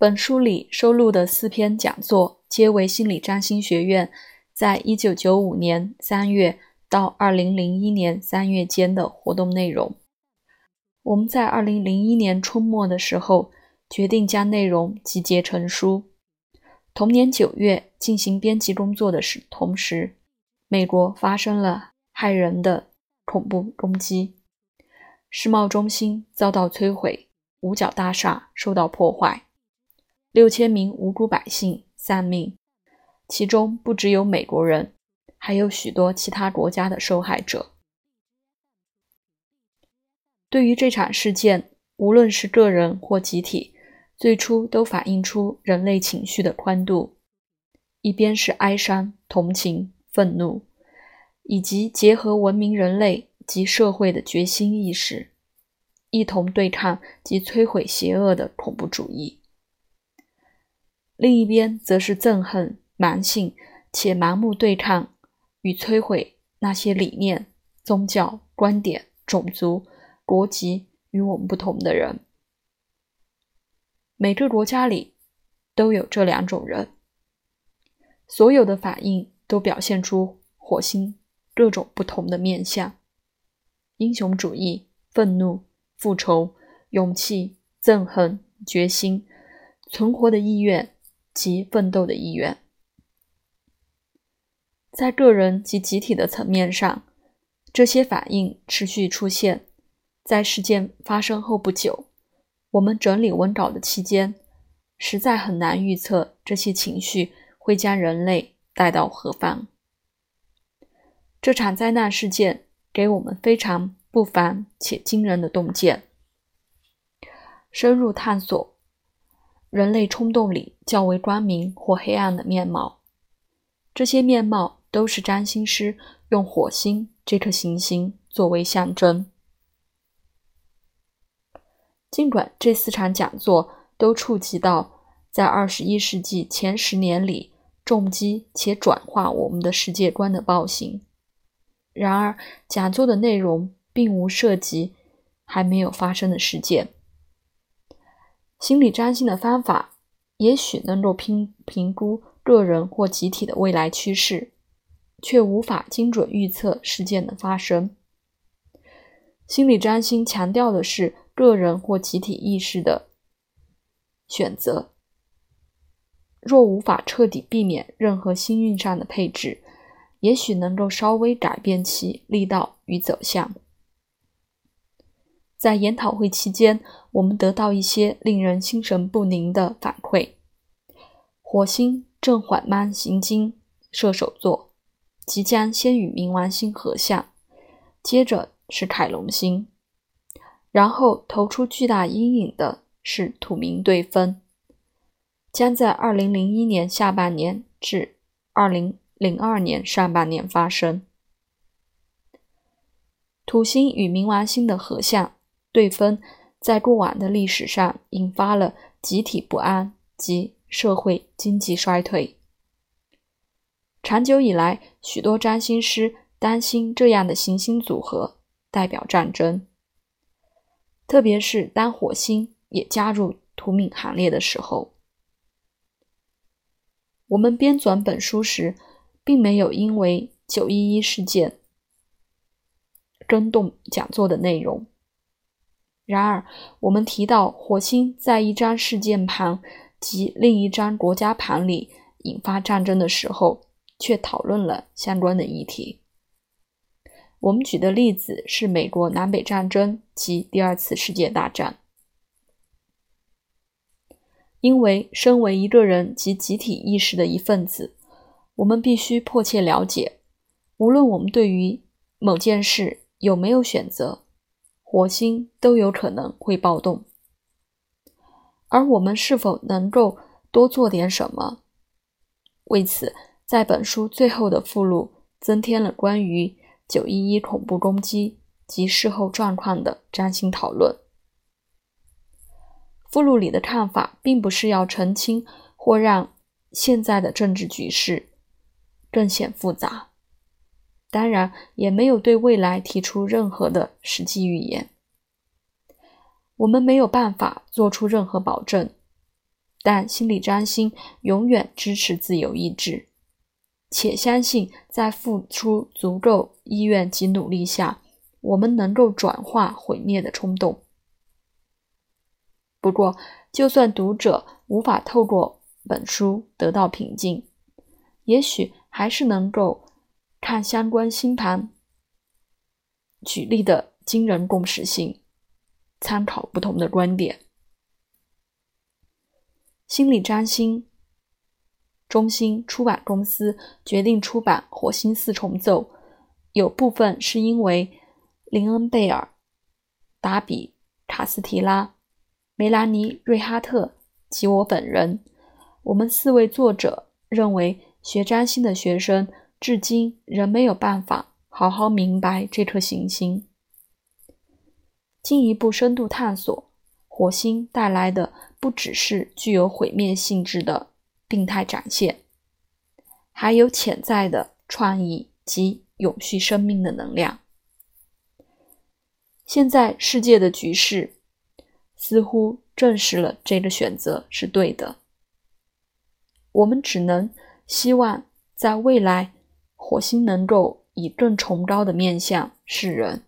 本书里收录的四篇讲座，皆为心理占星学院在一九九五年三月到二零零一年三月间的活动内容。我们在二零零一年春末的时候，决定将内容集结成书。同年九月进行编辑工作的时同时，美国发生了骇人的恐怖攻击，世贸中心遭到摧毁，五角大厦受到破坏，六千名无辜百姓丧命，其中不只有美国人，还有许多其他国家的受害者。对于这场事件，无论是个人或集体。最初都反映出人类情绪的宽度，一边是哀伤、同情、愤怒，以及结合文明人类及社会的决心意识，一同对抗及摧毁邪恶的恐怖主义；另一边则是憎恨、蛮性且盲目对抗与摧毁那些理念、宗教、观点、种族、国籍与我们不同的人。每个国家里都有这两种人，所有的反应都表现出火星各种不同的面相：英雄主义、愤怒、复仇、勇气、憎恨、决心、存活的意愿及奋斗的意愿。在个人及集体的层面上，这些反应持续出现，在事件发生后不久。我们整理文稿的期间，实在很难预测这些情绪会将人类带到何方。这场灾难事件给我们非常不凡且惊人的洞见，深入探索人类冲动里较为光明或黑暗的面貌。这些面貌都是占星师用火星这颗行星作为象征。尽管这四场讲座都触及到在二十一世纪前十年里重击且转化我们的世界观的暴行，然而讲座的内容并无涉及还没有发生的事件。心理占星的方法也许能够评评估个人或集体的未来趋势，却无法精准预测事件的发生。心理占星强调的是。个人或集体意识的选择，若无法彻底避免任何星运上的配置，也许能够稍微改变其力道与走向。在研讨会期间，我们得到一些令人心神不宁的反馈：火星正缓慢行经射手座，即将先与冥王星合相，接着是凯龙星。然后投出巨大阴影的是土冥对分，将在二零零一年下半年至二零零二年上半年发生。土星与冥王星的合相对分，在过往的历史上引发了集体不安及社会经济衰退。长久以来，许多占星师担心这样的行星组合代表战争。特别是当火星也加入土冥行列的时候，我们编纂本书时，并没有因为九一一事件更动讲座的内容。然而，我们提到火星在一张事件盘及另一张国家盘里引发战争的时候，却讨论了相关的议题。我们举的例子是美国南北战争及第二次世界大战，因为身为一个人及集体意识的一份子，我们必须迫切了解，无论我们对于某件事有没有选择，火星都有可能会暴动，而我们是否能够多做点什么？为此，在本书最后的附录增添了关于。九一一恐怖攻击及事后状况的占星讨论。附录里的看法并不是要澄清或让现在的政治局势更显复杂，当然也没有对未来提出任何的实际预言。我们没有办法做出任何保证，但心理占星永远支持自由意志，且相信在付出足够意愿及努力下，我们能够转化毁灭的冲动。不过，就算读者无法透过本书得到平静，也许还是能够看相关星盘举例的惊人共识性，参考不同的观点。心理占星中心出版公司决定出版《火星四重奏》，有部分是因为林恩·贝尔、达比·卡斯提拉、梅兰妮·瑞哈特及我本人。我们四位作者认为，学占星的学生至今仍没有办法好好明白这颗行星。进一步深度探索火星带来的。不只是具有毁灭性质的病态展现，还有潜在的创意及永续生命的能量。现在世界的局势似乎证实了这个选择是对的。我们只能希望在未来，火星能够以更崇高的面向示人。